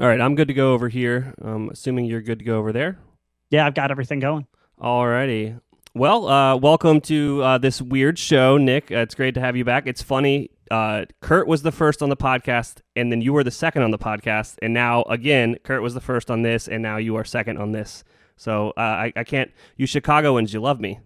All right, I'm good to go over here. Um, assuming you're good to go over there. Yeah, I've got everything going. All righty. Well, uh, welcome to uh, this weird show, Nick. Uh, it's great to have you back. It's funny. Uh, Kurt was the first on the podcast, and then you were the second on the podcast, and now again, Kurt was the first on this, and now you are second on this. So uh, I, I can't. You Chicagoans, you love me.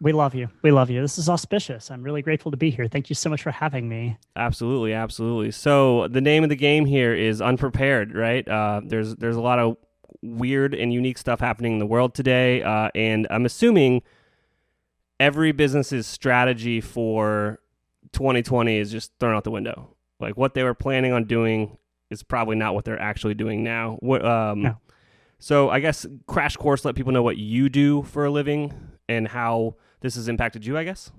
We love you. We love you. This is auspicious. I'm really grateful to be here. Thank you so much for having me. Absolutely, absolutely. So the name of the game here is unprepared, right? Uh, there's there's a lot of weird and unique stuff happening in the world today, uh, and I'm assuming every business's strategy for 2020 is just thrown out the window. Like what they were planning on doing is probably not what they're actually doing now. What, um, No. So I guess crash course let people know what you do for a living and how this has impacted you. I guess.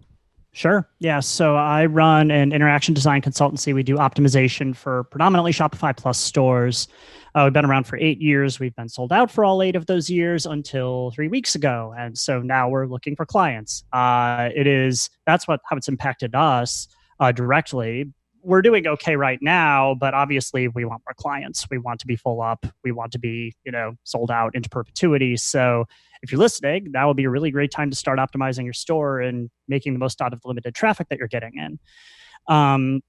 Sure. Yeah. So I run an interaction design consultancy. We do optimization for predominantly Shopify Plus stores. Uh, we've been around for eight years. We've been sold out for all eight of those years until three weeks ago, and so now we're looking for clients. Uh, it is that's what how it's impacted us uh, directly. We're doing okay right now, but obviously we want more clients. We want to be full up. We want to be you know sold out into perpetuity. So if you're listening, that would be a really great time to start optimizing your store and making the most out of the limited traffic that you're getting in. Um,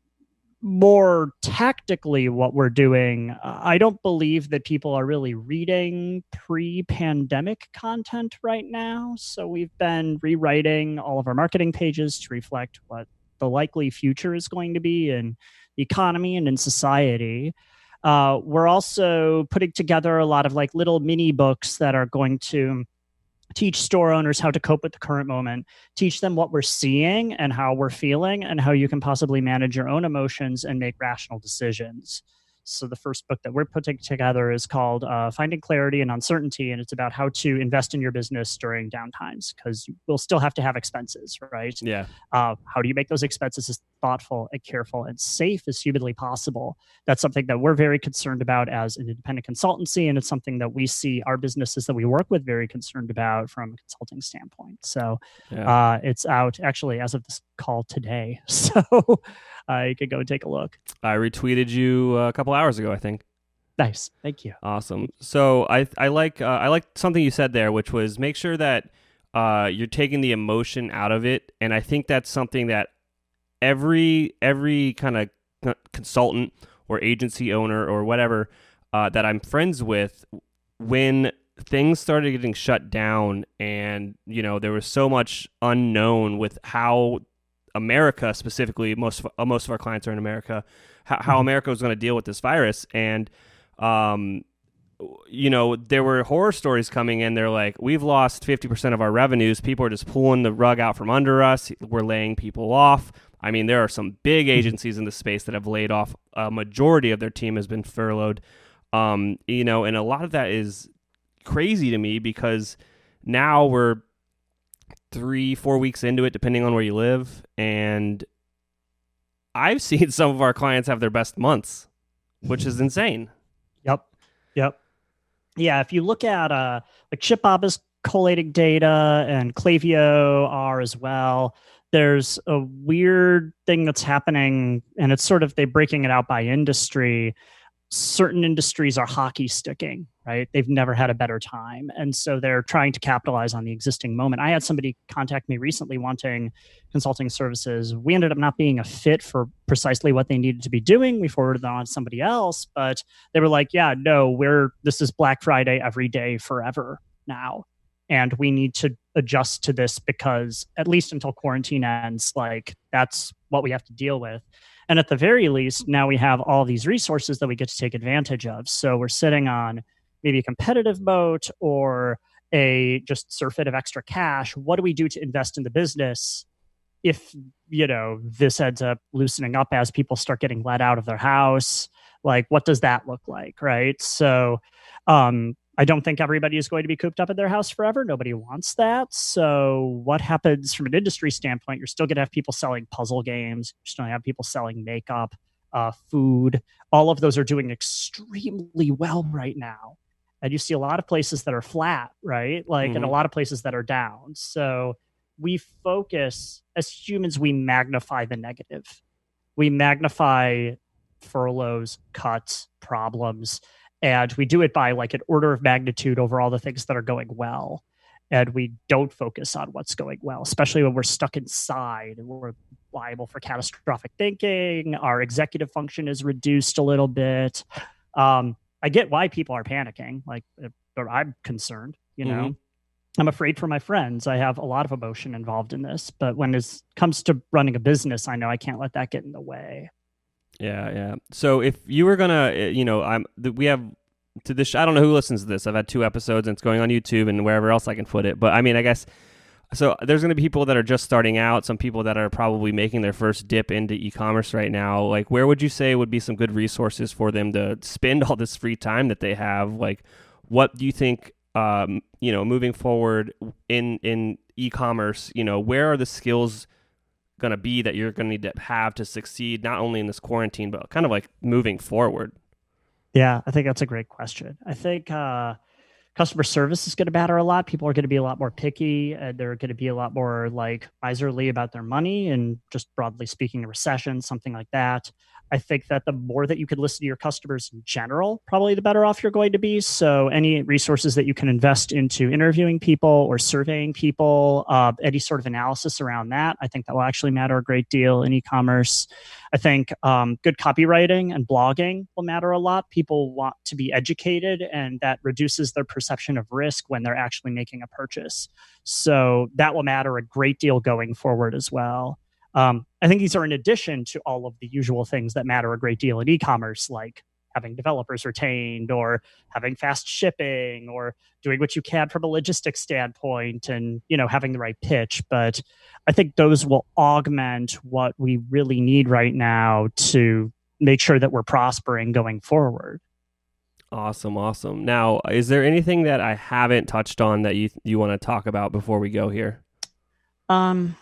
more tactically, what we're doing, uh, I don't believe that people are really reading pre pandemic content right now. So we've been rewriting all of our marketing pages to reflect what the likely future is going to be in the economy and in society. Uh, we're also putting together a lot of like little mini books that are going to teach store owners how to cope with the current moment, teach them what we're seeing and how we're feeling, and how you can possibly manage your own emotions and make rational decisions. So, the first book that we're putting together is called uh, Finding Clarity and Uncertainty, and it's about how to invest in your business during downtimes because we'll still have to have expenses, right? Yeah. Uh, how do you make those expenses as thoughtful and careful and safe as humanly possible? That's something that we're very concerned about as an independent consultancy, and it's something that we see our businesses that we work with very concerned about from a consulting standpoint. So Yeah. uh, it's out actually as of this call today, so uh, you can go and take a look. I retweeted you a couple hours ago. I think. Nice, thank you. Awesome. So I I like uh, I like something you said there, which was make sure that uh, you're taking the emotion out of it, and I think that's something that every every kind of consultant or agency owner or whatever uh, that I'm friends with, when things started getting shut down, and you know there was so much unknown with how America specifically most of, uh, most of our clients are in America, how, how Mhm. America was going to deal with this virus and um, you know, there were horror stories coming in. They're like, we've lost 50% of our revenues. People are just pulling the rug out from under us. We're laying people off. I mean, there are some big agencies in the space that have laid off. A majority of their team has been furloughed. Um, you know, and a lot of that is crazy to me because now we're three, four weeks into it, depending on where you live. And I've seen some of our clients have their best months, which is insane. Yep. Yep. Yeah. If you look at uh, like ShipBob is collating data and Klaviyo are as well, there's a weird thing that's happening, and it's sort of they breaking it out by industry. Certain industries are hockey sticking, right? They've never had a better time. And so they're trying to capitalize on the existing moment. I had somebody contact me recently wanting consulting services. We ended up not being a fit for precisely what they needed to be doing. We forwarded them on to somebody else, but they were like, yeah, no, we're this is Black Friday every day forever now. And we need to adjust to this because at least until quarantine ends, like that's what we have to deal with. And at the very least, now we have all these resources that we get to take advantage of. So we're sitting on maybe a competitive moat or a just surfeit of extra cash. What do we do to invest in the business if you know this ends up loosening up as people start getting let out of their house? Like, what does that look like, right? So, um, I don't think everybody is going to be cooped up in their house forever. Nobody wants that. So, what happens from an industry standpoint? You're still going to have people selling puzzle games. You're still going to have people selling makeup, uh, food. All of those are doing extremely well right now. And you see a lot of places that are flat, right? Like, and a Mhm. lot of places that are down. So, we focus as humans, we magnify the negative. We magnify furloughs, cuts, problems. And we do it by like an order of magnitude over all the things that are going well. And we don't focus on what's going well, especially when we're stuck inside and we're liable for catastrophic thinking. Our executive function is reduced a little bit. Um, I get why people are panicking. Like, but I'm concerned, you know. Mm-hmm. I'm afraid for my friends. I have a lot of emotion involved in this, but when it comes to running a business, I know I can't let that get in the way. Yeah, yeah. So if you were gonna, eh, you know, I'm we have to this. I don't know who listens to this. I've had two episodes, and it's going on YouTube and wherever else I can put it. But I mean, I guess so. There's going to be people that are just starting out. Some people that are probably making their first dip into e-commerce right now. Like, where would you say would be some good resources for them to spend all this free time that they have? Like, what do you think? Um, you know, moving forward in in e-commerce, you know, where are the skills going to be that you're going to need to have to succeed not only in this quarantine but kind of like moving forward? Yeah, I think that's a great question. I think uh, customer service is going to matter a lot. People are going to be a lot more picky. And they're going to be a lot more like miserly about their money, and just broadly speaking, a recession, something like that. I think that the more that you can listen to your customers in general, probably the better off you're going to be. So, any resources that you can invest into interviewing people or surveying people, uh, any sort of analysis around that, I think that will actually matter a great deal in e commerce. I think um, good copywriting and blogging will matter a lot. People want to be educated, and that reduces their perception of risk when they're actually making a purchase. So, that will matter a great deal going forward as well. Um, I think these are in addition to all of the usual things that matter a great deal in e-commerce, like having developers retained or having fast shipping or doing what you can from a logistics standpoint and you know having the right pitch. But i think those will augment what we really need right now to make sure that we're prospering going forward. Awesome awesome. Now is there anything that i haven't touched on that you you want to talk about before we go here? Um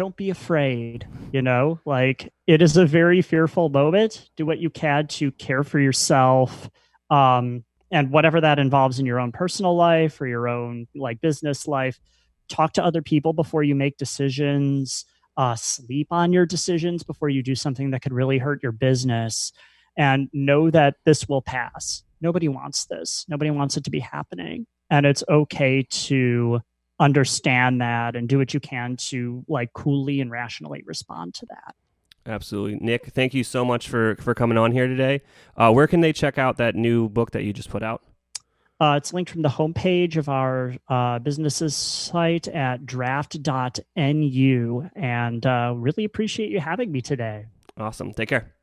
don't be afraid you know? Like it is a very fearful moment. Do what you can to care for yourself um, and whatever that involves in your own personal life or your own like business life talk to other people before you make decisions uh, sleep on your decisions before you do something that could really hurt your business and know that this will pass. Nobody wants this. Nobody wants it to be happening. And it's okay to understand that and do what you can to like coolly and rationally respond to that. Absolutely, Nick. Thank you so much for for coming on here today. Uh, where can they check out that new book that you just put out? Uh, it's linked from the homepage of our uh, businesses site at draft.nu. And uh, really appreciate you having me today. Awesome. Take care.